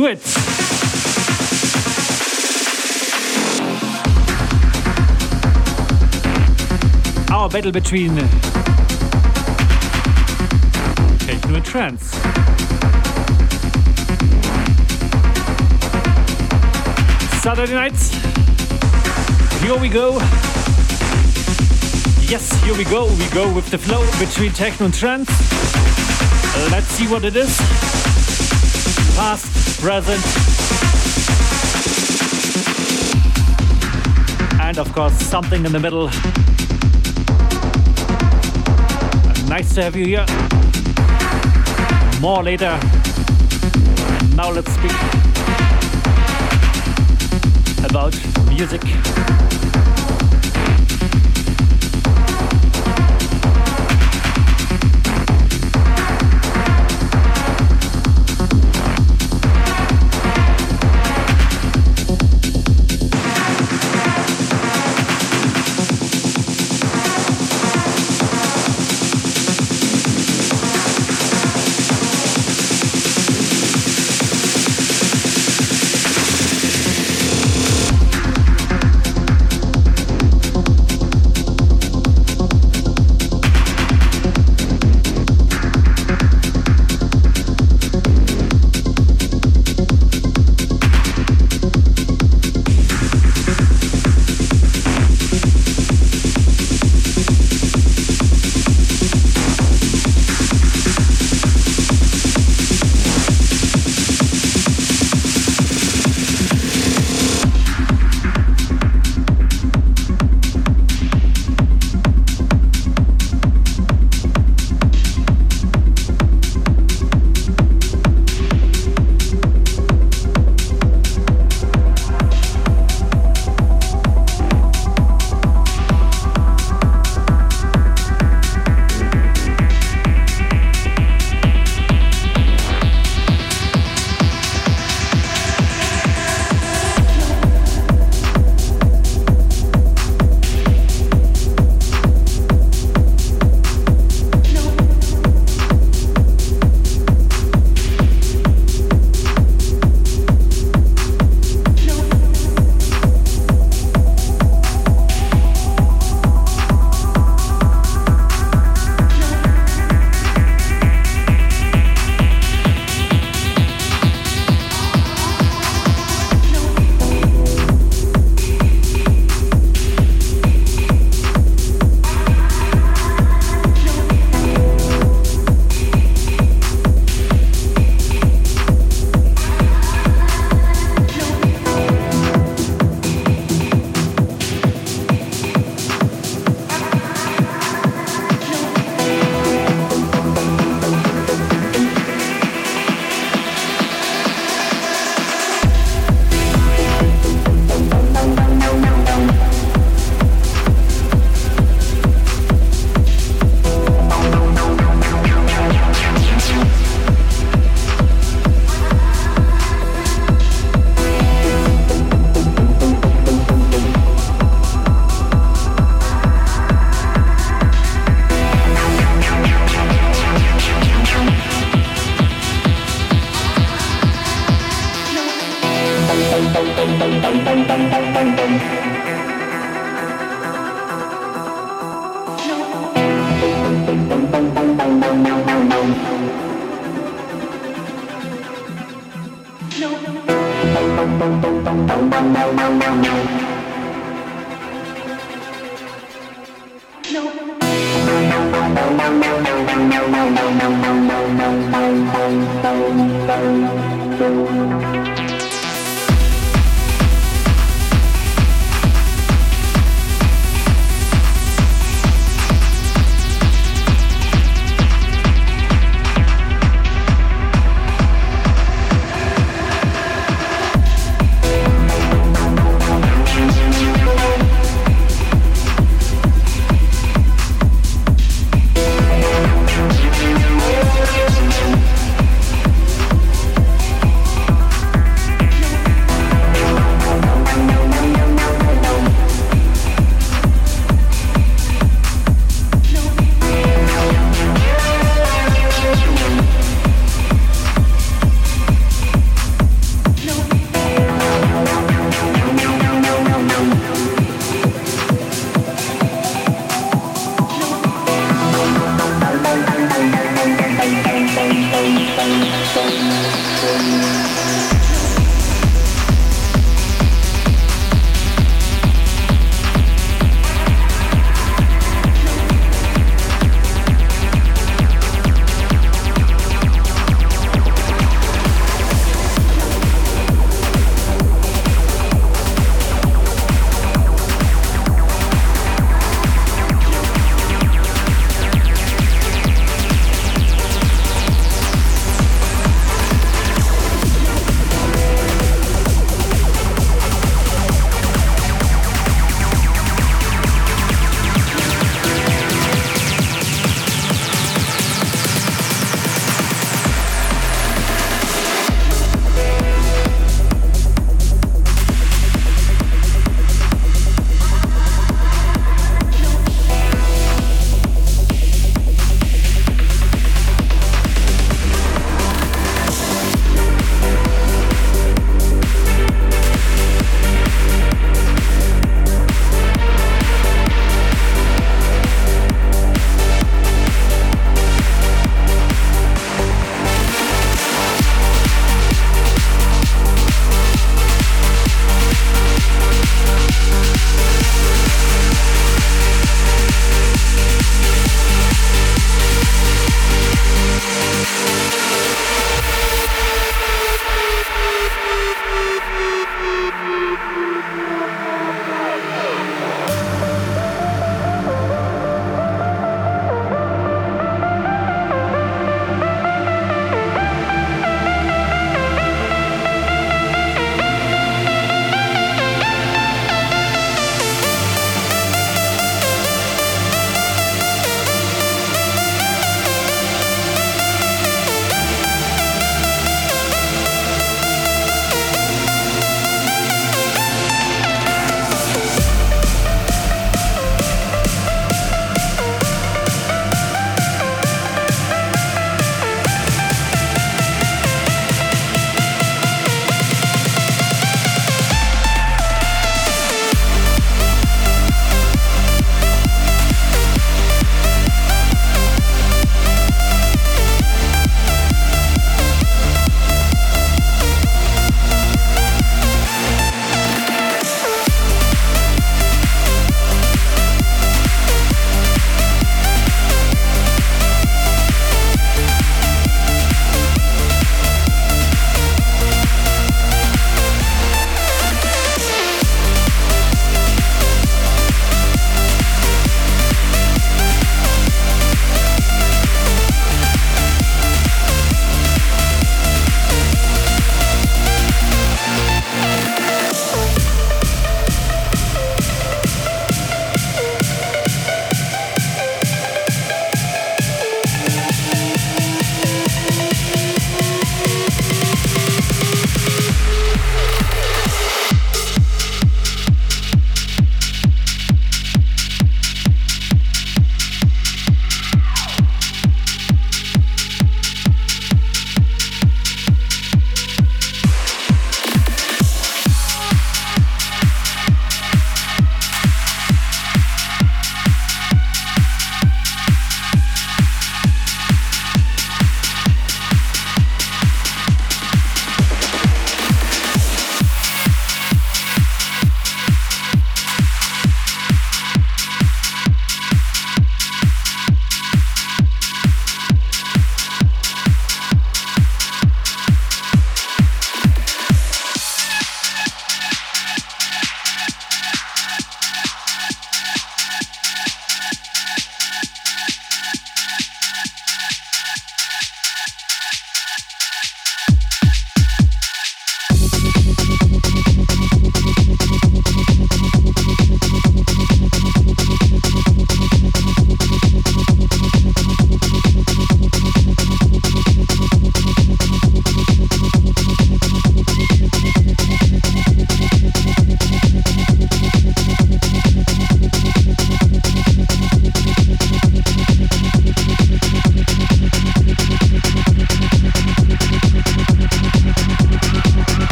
do it. Our battle between uh, techno and trance. Saturday nights. Here we go. Yes, here we go. We go with the flow between techno and trance. Let's see what it is. Past, present, and of course something in the middle. Nice to have you here. More later. Now let's speak about music.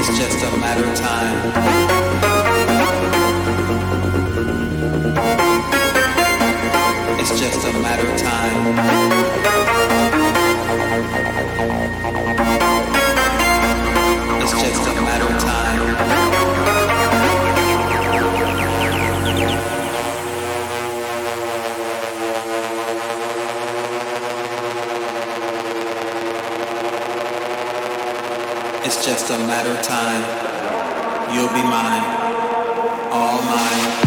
It's just a matter of time. It's just a matter of time. matter time. You'll be mine, all mine.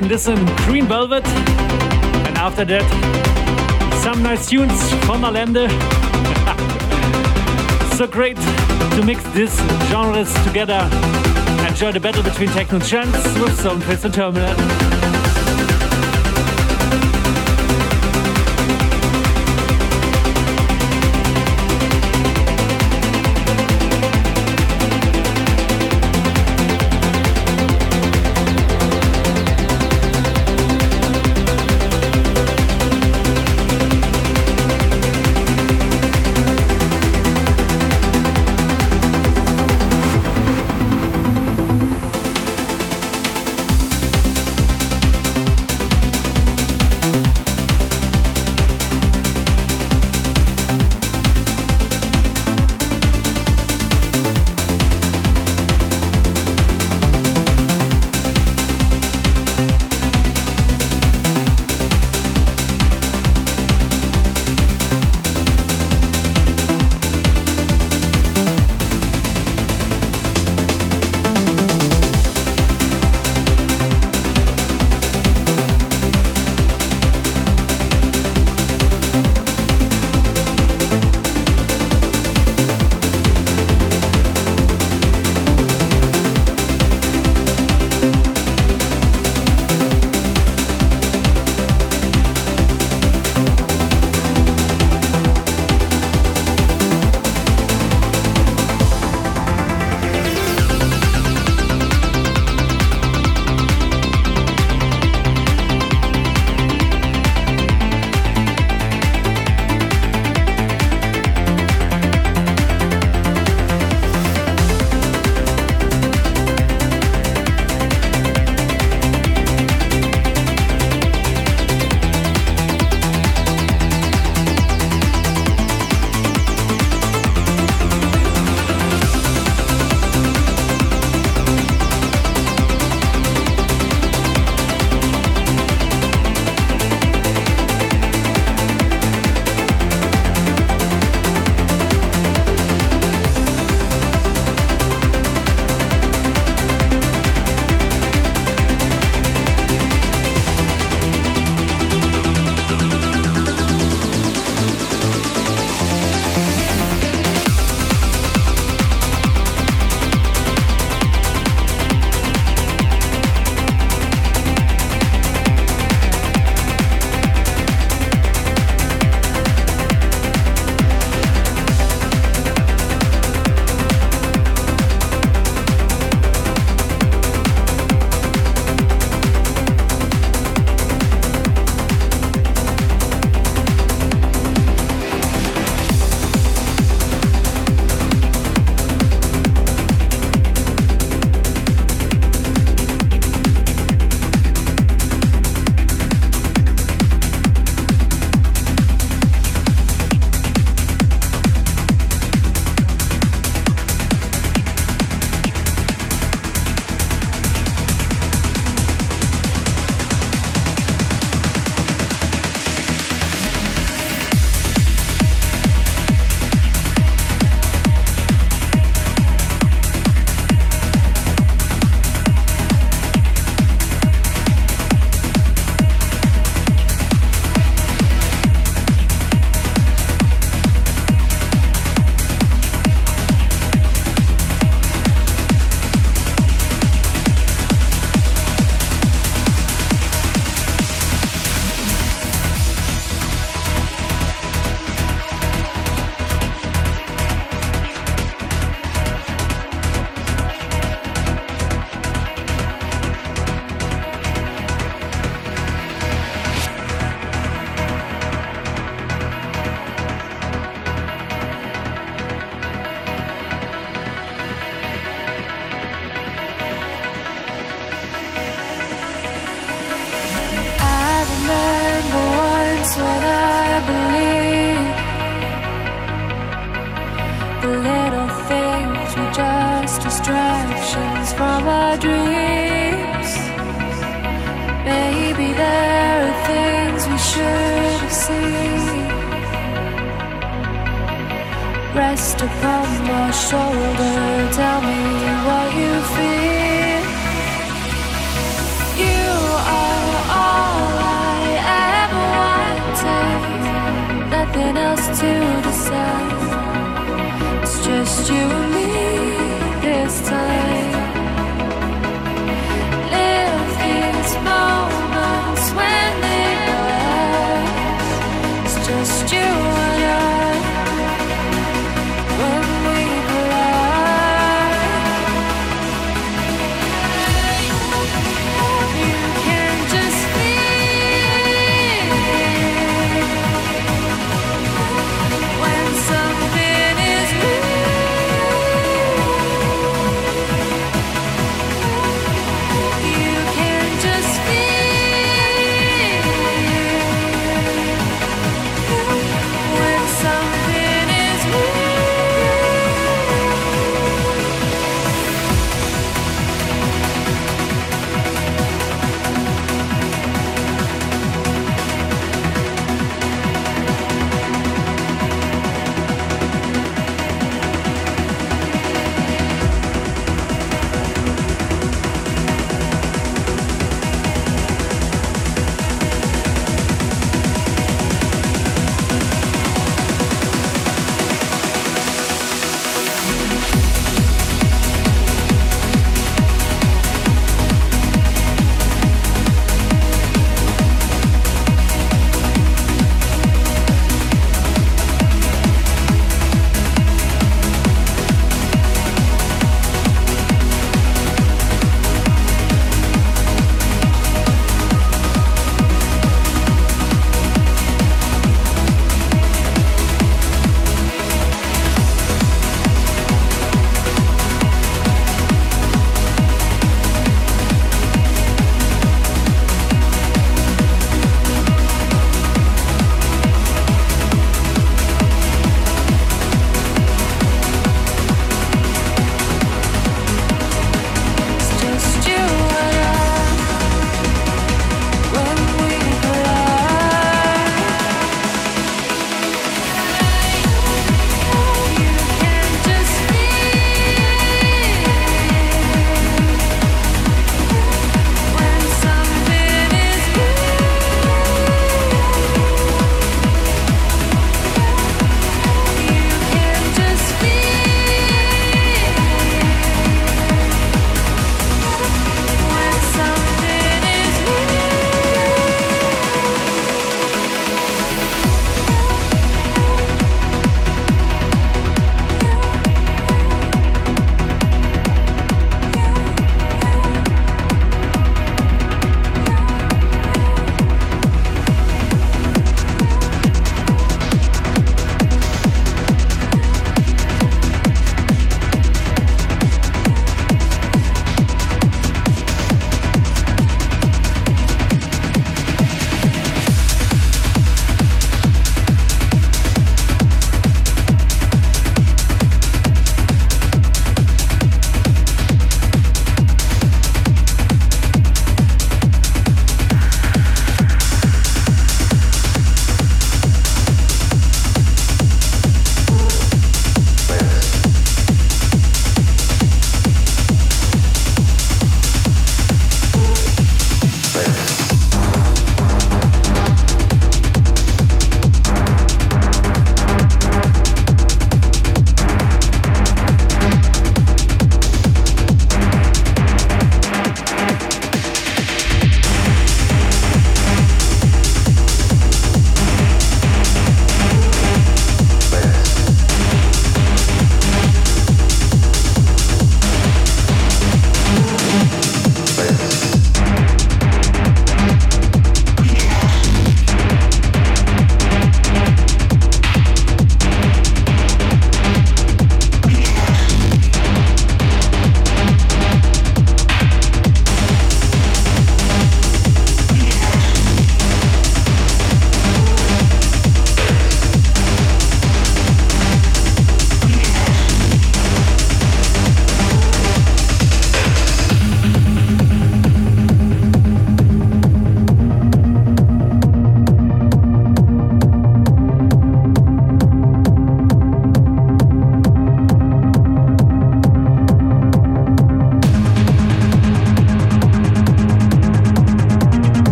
Can listen Green Velvet. And after that, some nice tunes from Allende. so great to mix these genres together. Enjoy the battle between techno and trance with Zonefest and Terminal.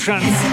Trance.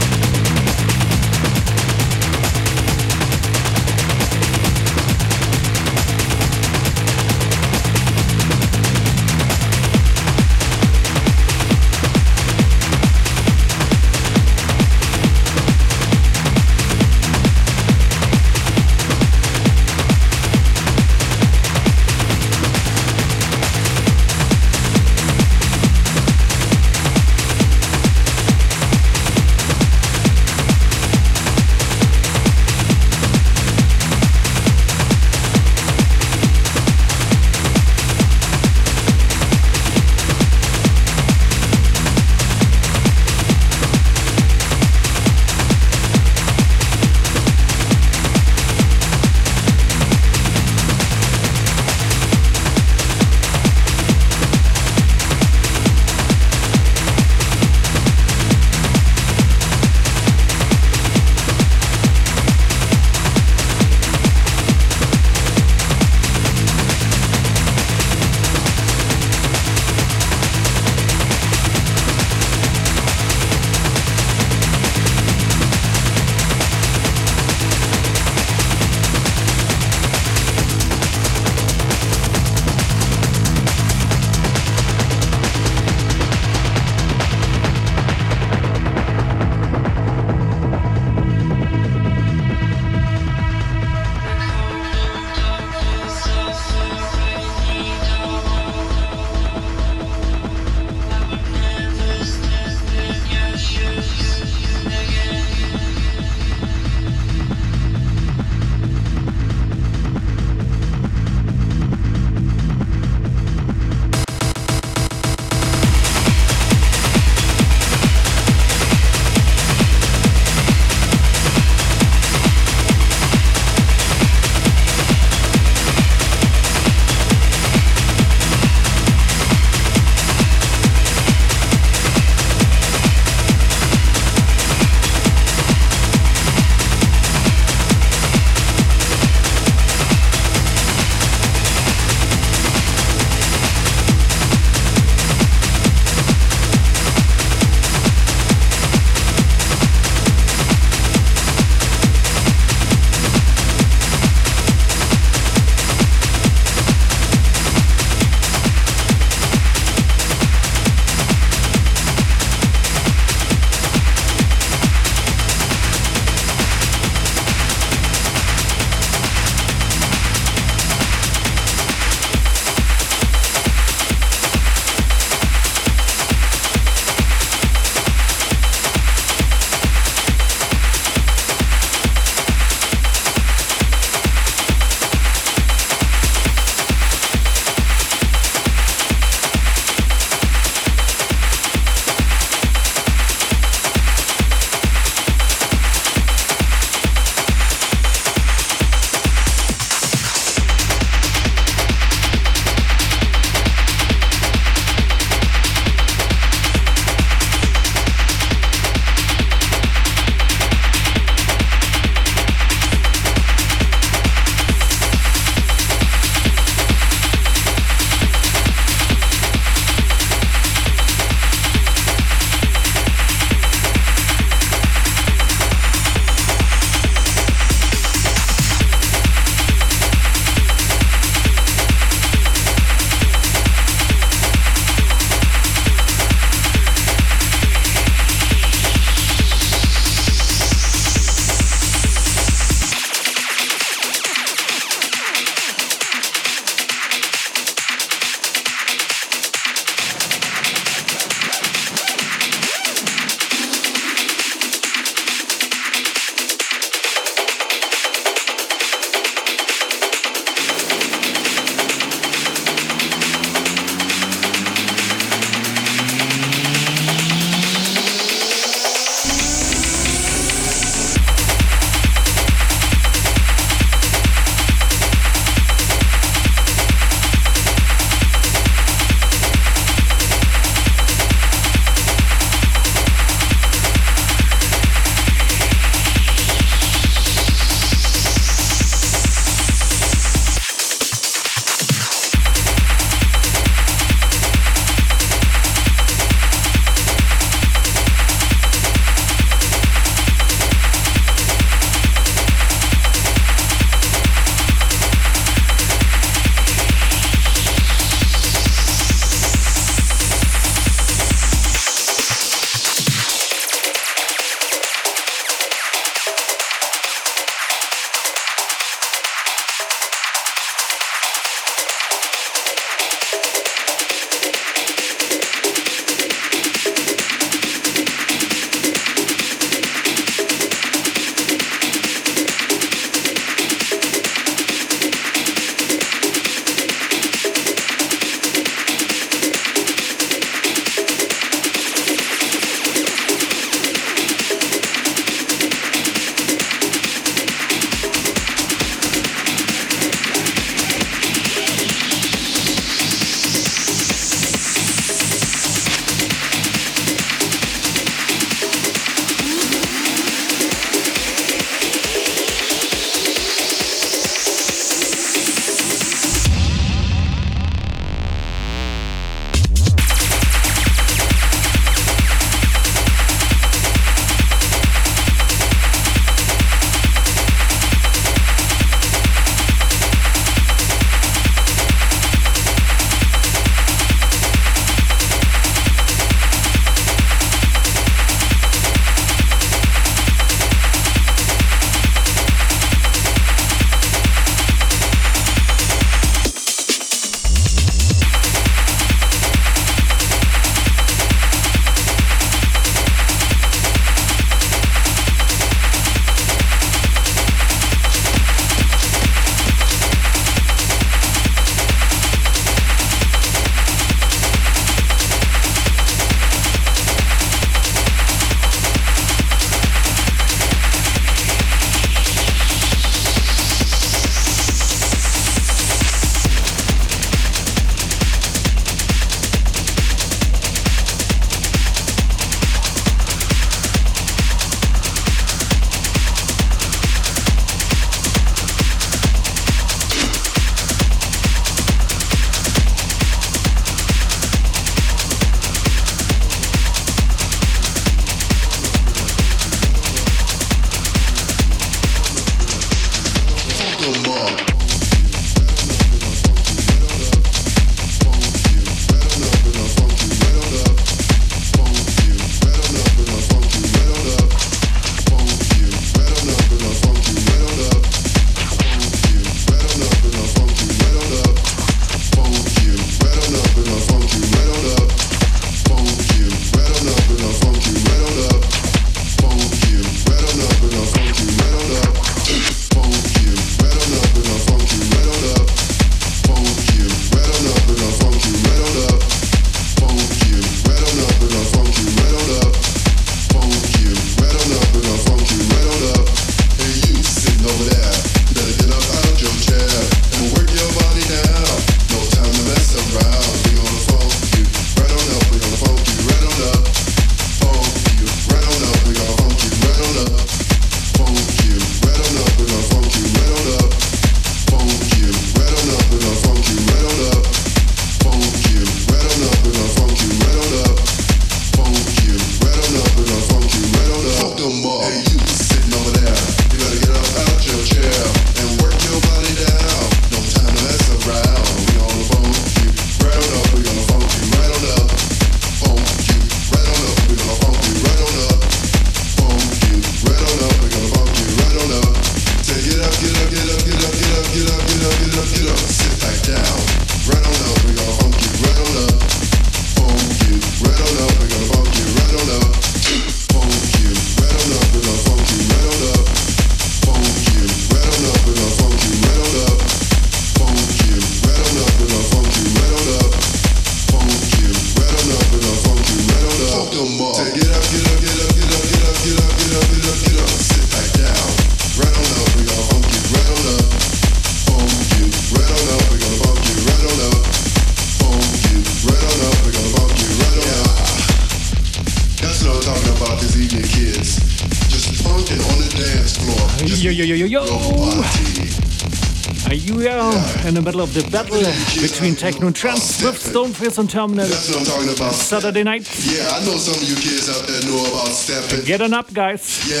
Middle of the battle between techno and trance with Stoneface and Terminal? That's what I'm talking about. Saturday night. Yeah, I know some of you kids out there know about stepping. Get on up, guys. Yeah.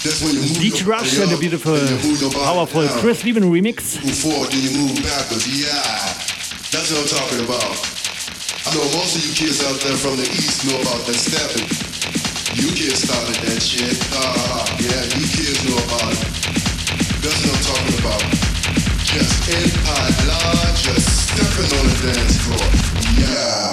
That's when you move DJ Rush and the beautiful, powerful down. Chris Liebing remix. Move forward, then you move backwards. Yeah. That's what I'm talking about. I know most of you kids out there from the east know about that stepping. You kids started that shit. Uh, yeah, you kids know about it. Just in high just stepping on the dance floor. Yeah.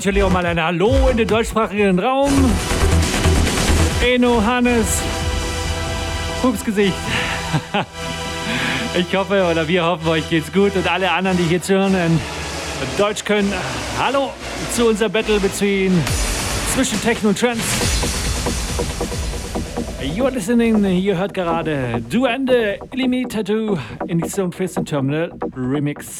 Natürlich auch mal ein Hallo in den deutschsprachigen Raum. Eno, Hannes, Pupsgesicht. Ich hoffe, oder wir hoffen, euch geht's gut und alle anderen, die hier zuhören und Deutsch können. Hallo zu unser Battle between zwischen Techno und Trance. You're listening, ihr hört gerade Duende Illimity Tattoo in Stone Fist Terminal Remix.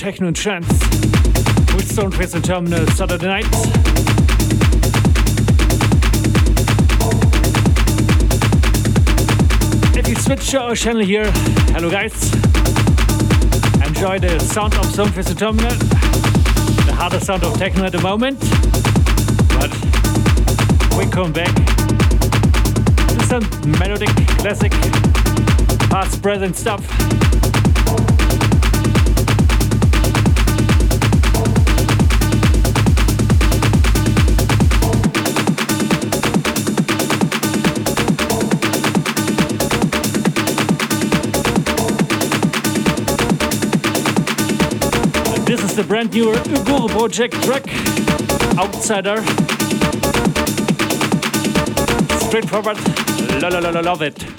Techno and trance with Stoneface and Terminal uh, Saturday nights. If you switch our channel here, hello guys. Enjoy the sound of Stoneface and Terminal, uh, the hardest sound of techno at the moment, but we come back to some melodic, classic, past, present stuff. The brand new Uguru project track, Outsider. Straightforward, la la la la love it.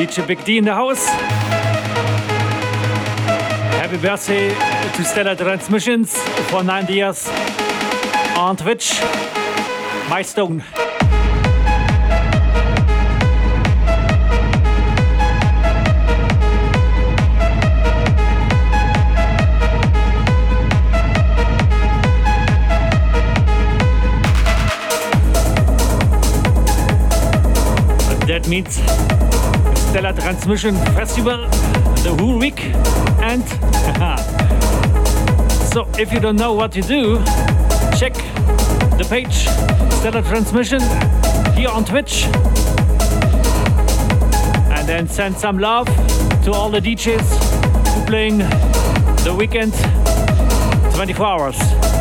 DJ Big D in the house. Happy birthday to Stellar Transmissions for 90 years on Twitch. Milestone. means Transmission Festival the whole week. And so, if you don't know what to do, check the page Stellar Transmission here on Twitch. And then send some love to all the DJs who playing the weekend 24 hours.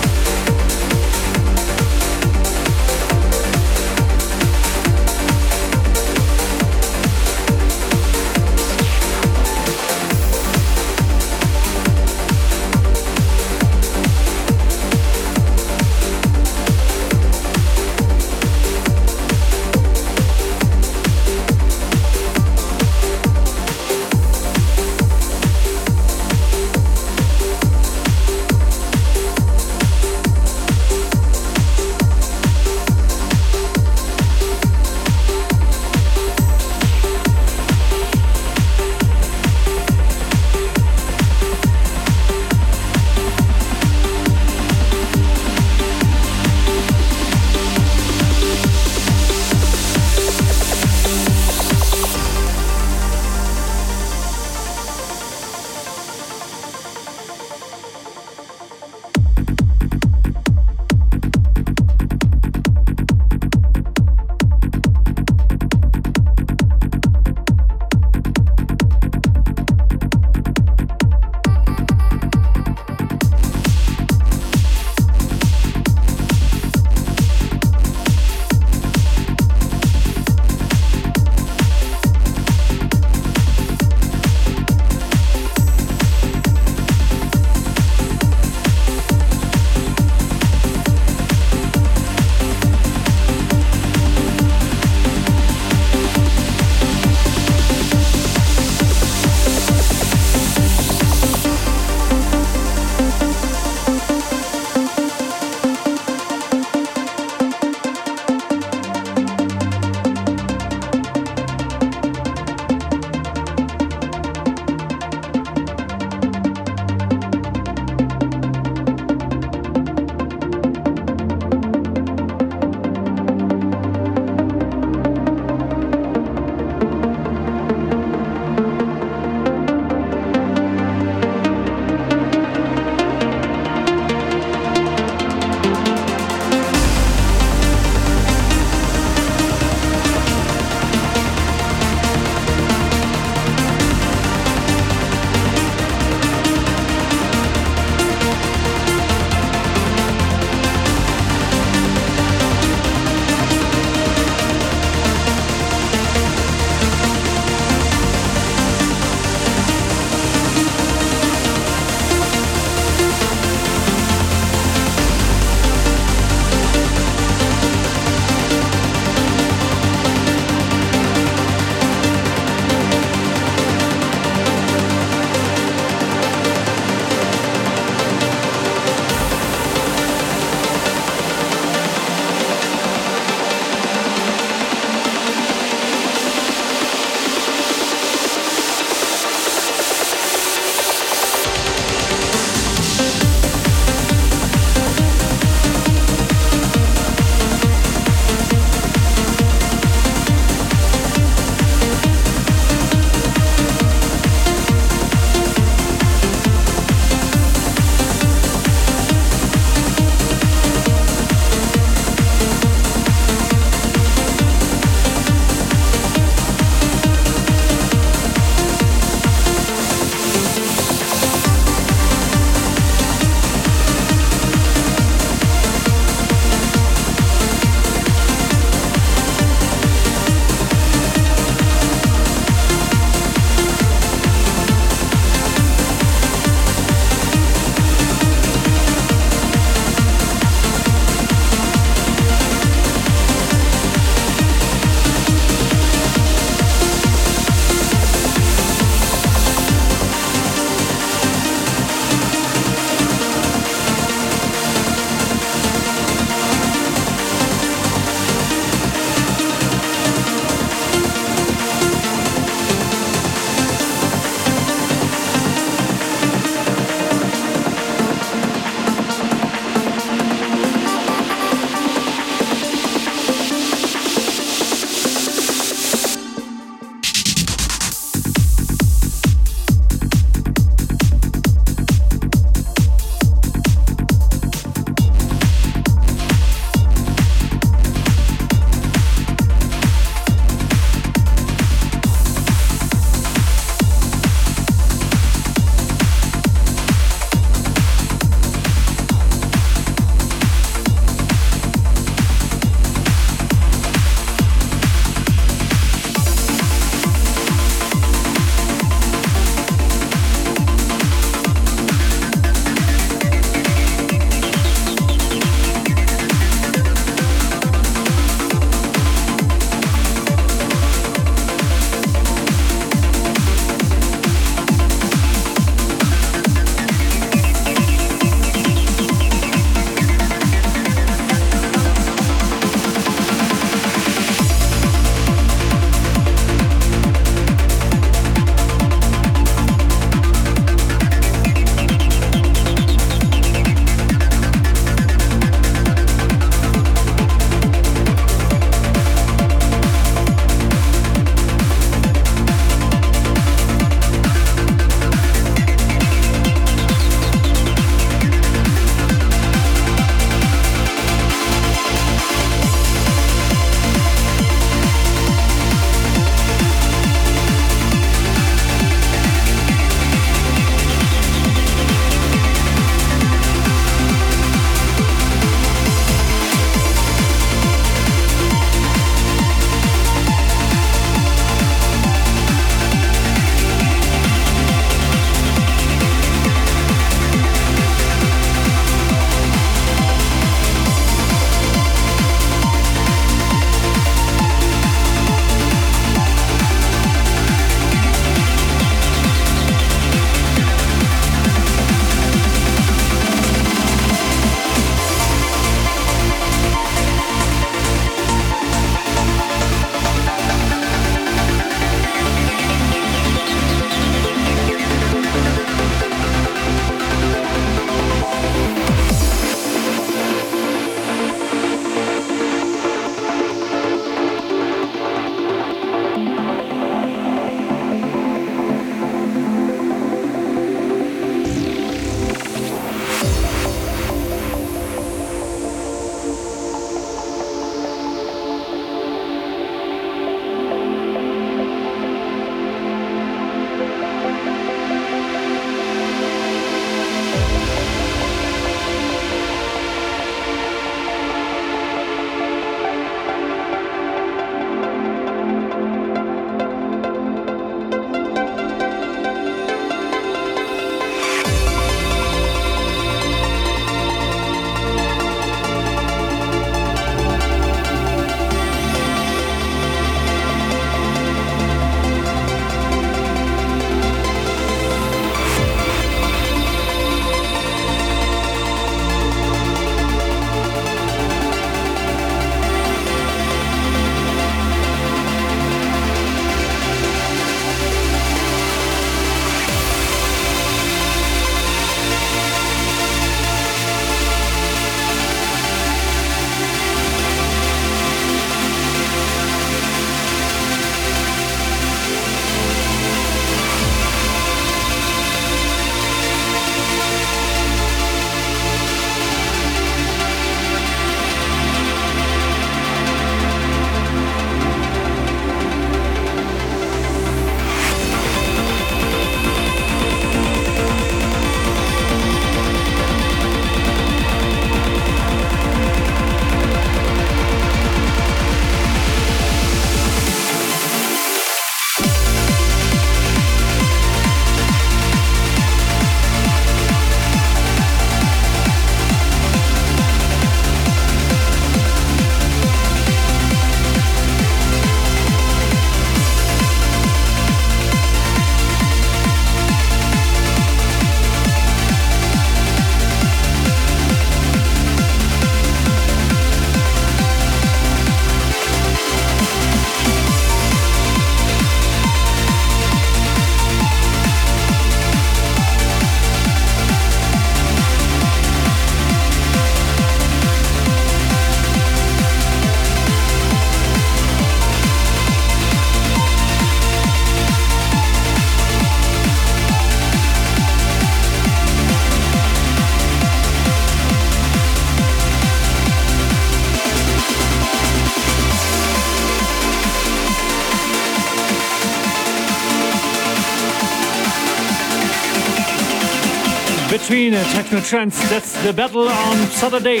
Uh, techno trance. That's the battle on Saturday.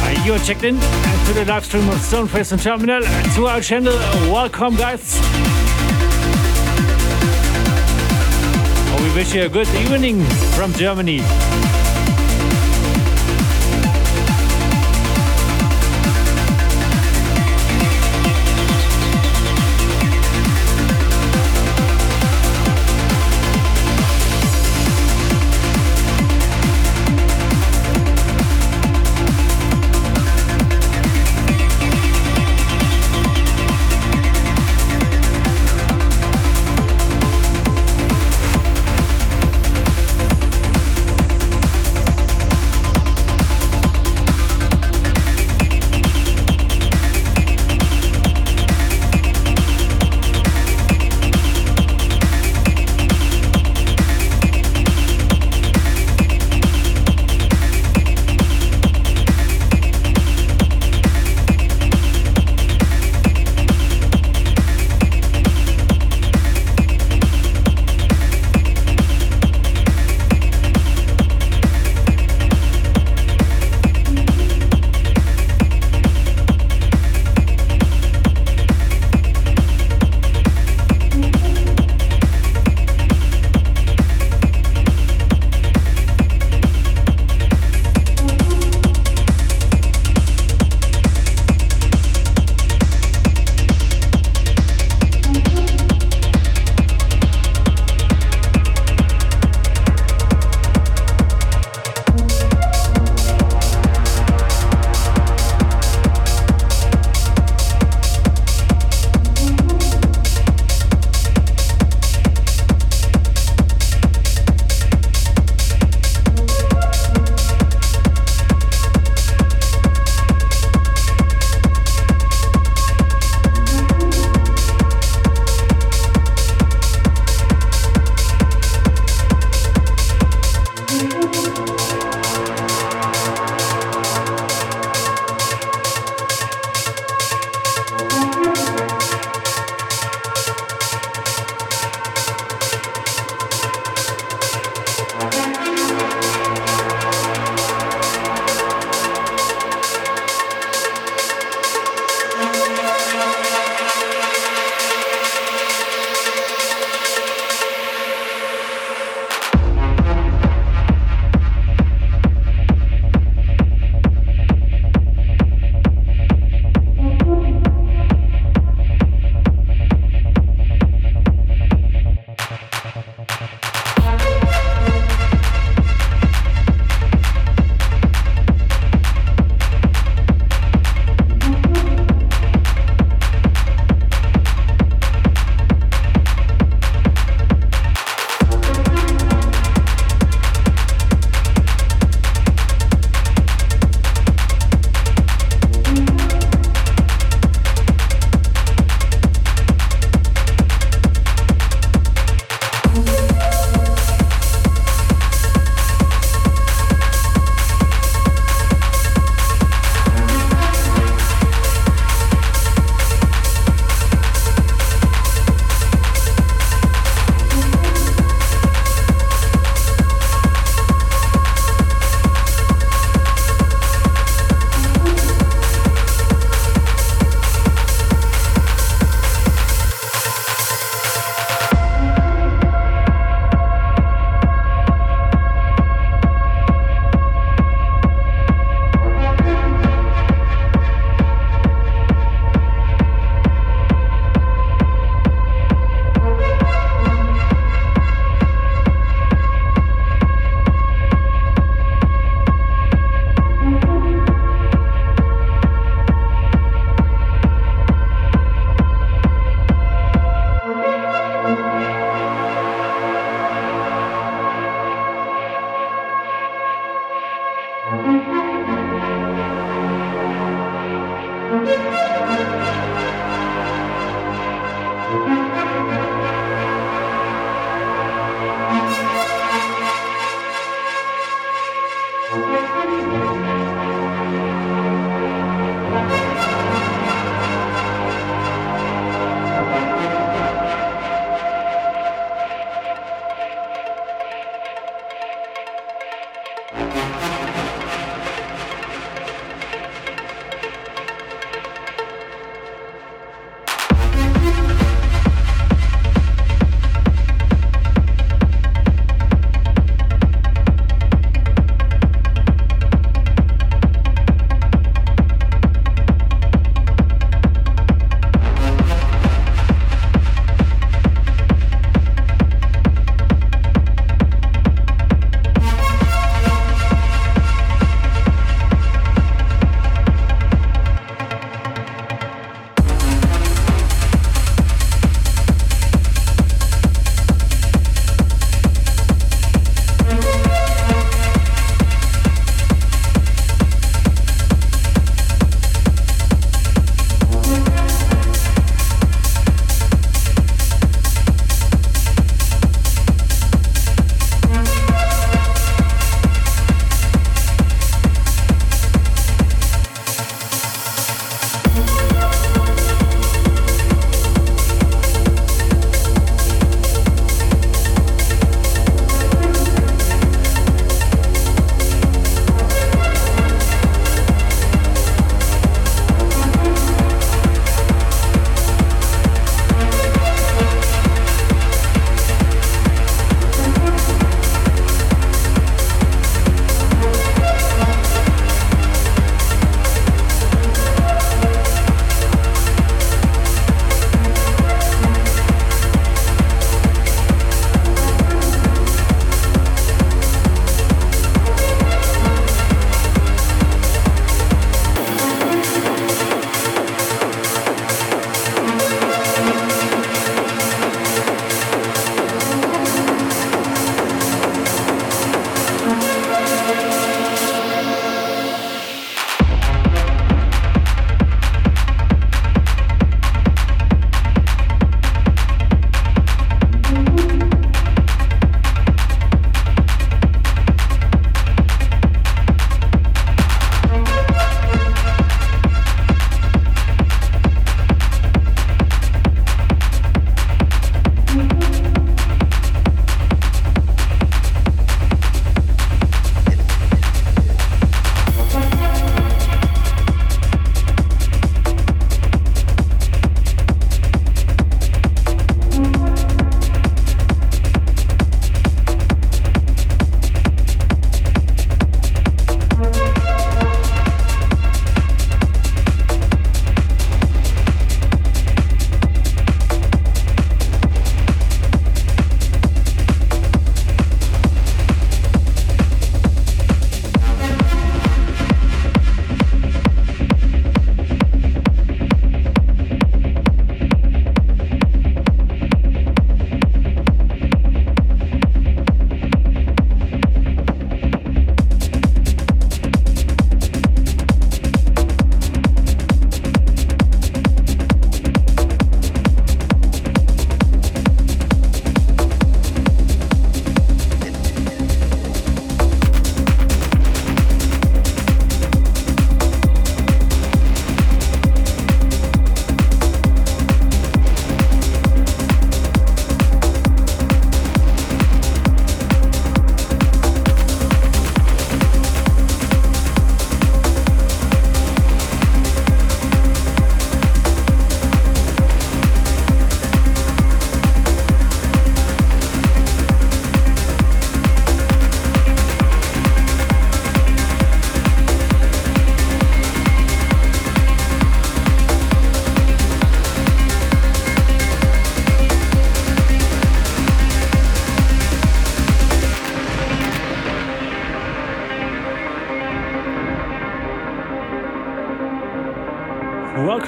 Uh, you are checked in to the live stream of Stoneface and Terminal to our channel. Welcome, guys. We wish you a good evening from Germany.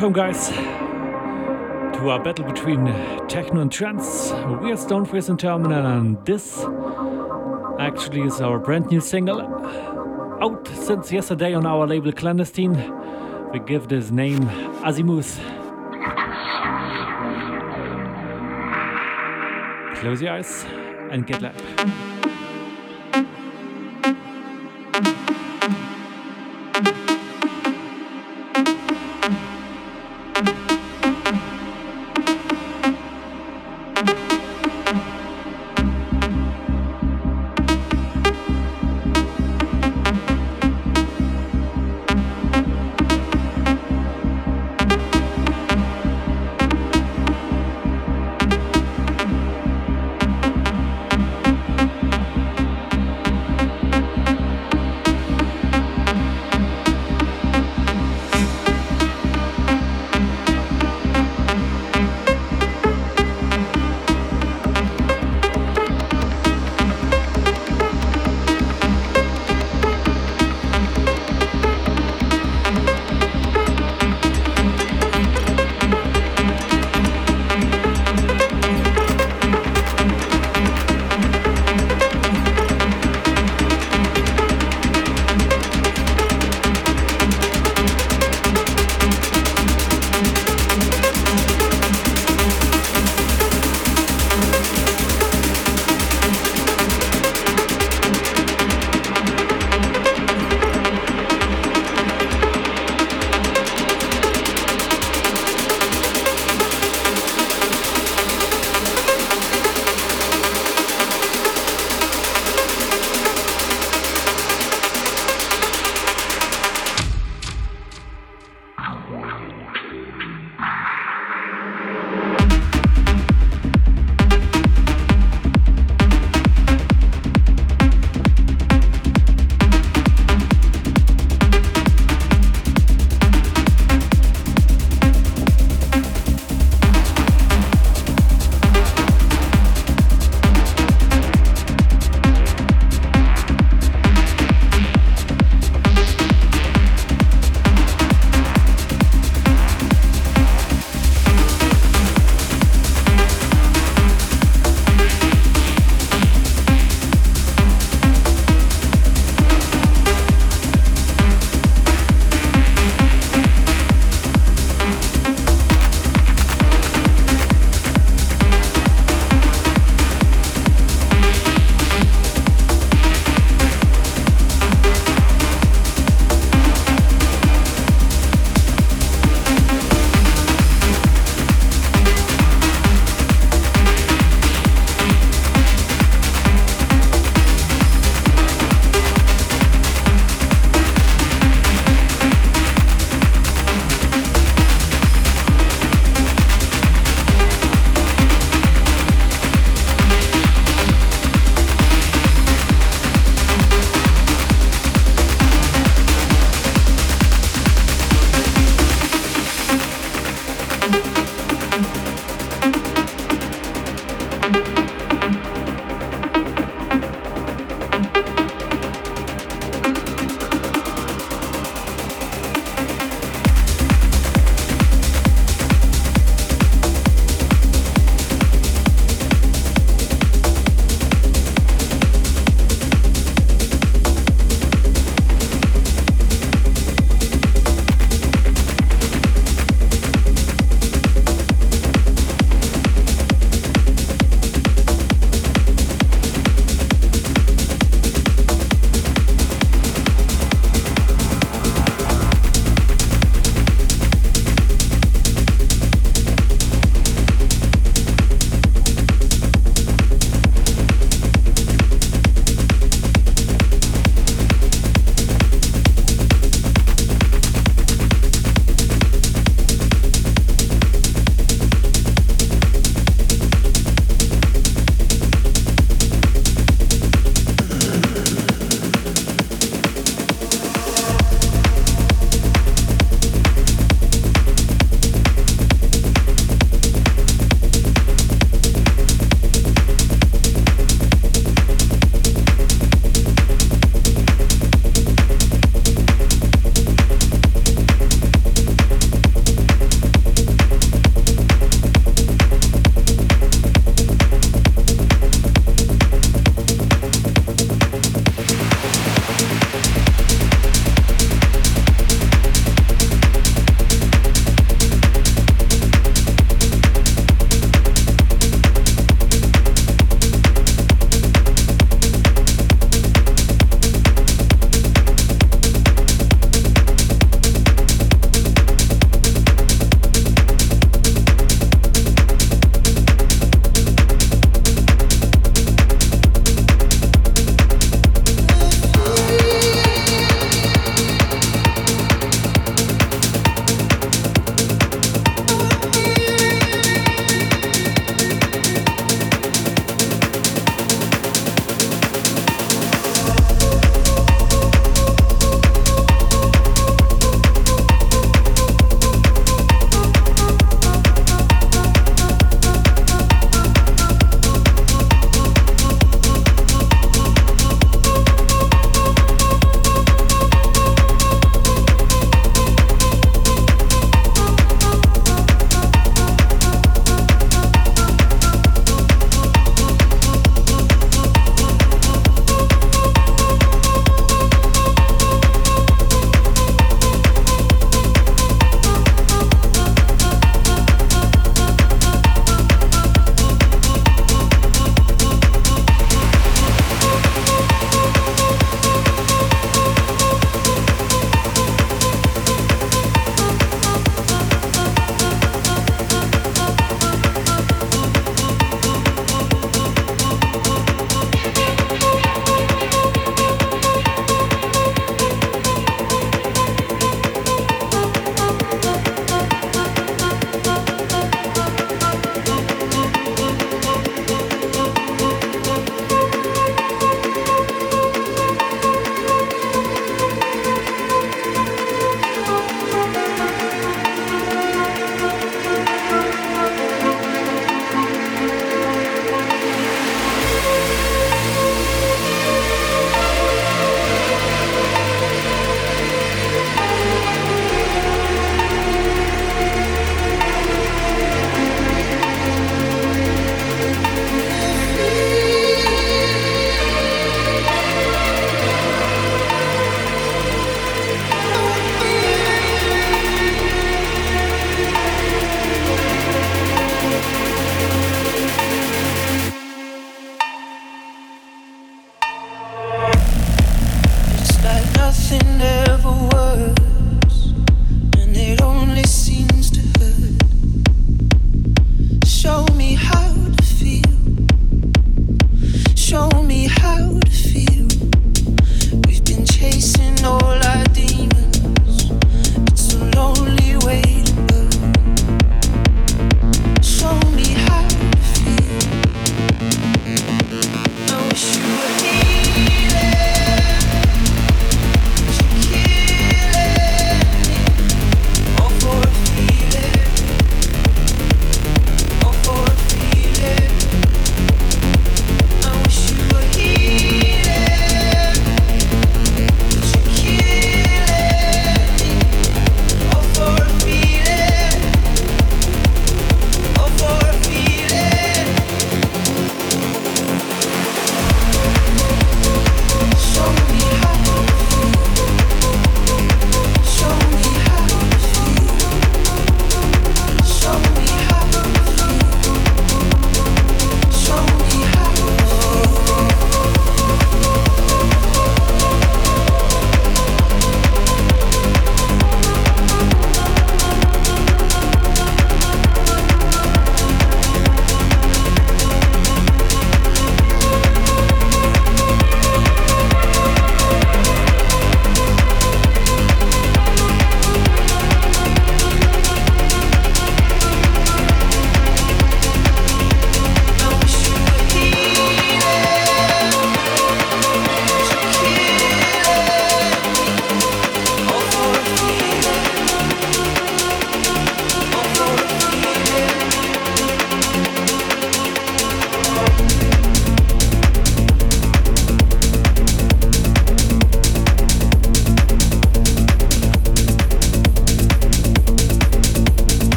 Welcome, guys, to our battle between uh, techno and trance. We are Stoneface and Terminal, and this actually is our brand new single out since yesterday on our label Clandestine. We give this name Azimuth. Close your eyes and get live.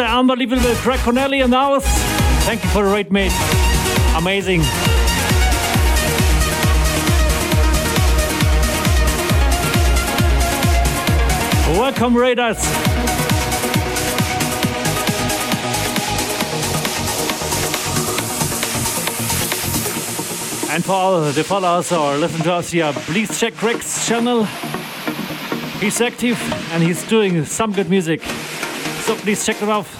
Mr. Unbelievable Greg Connelly in the house. Thank you for the rate, mate. Amazing. Welcome, Raiders. And for all the followers or listen to us here, please check Greg's channel. He's active and he's doing some good music. Please check it out.